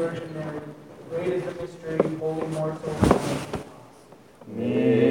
virgin Mary, great is the mystery, holy mortal. dasin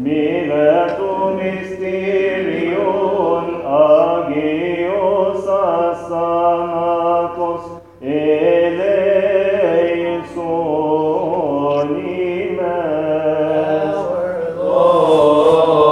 barsenum, miletum mysterion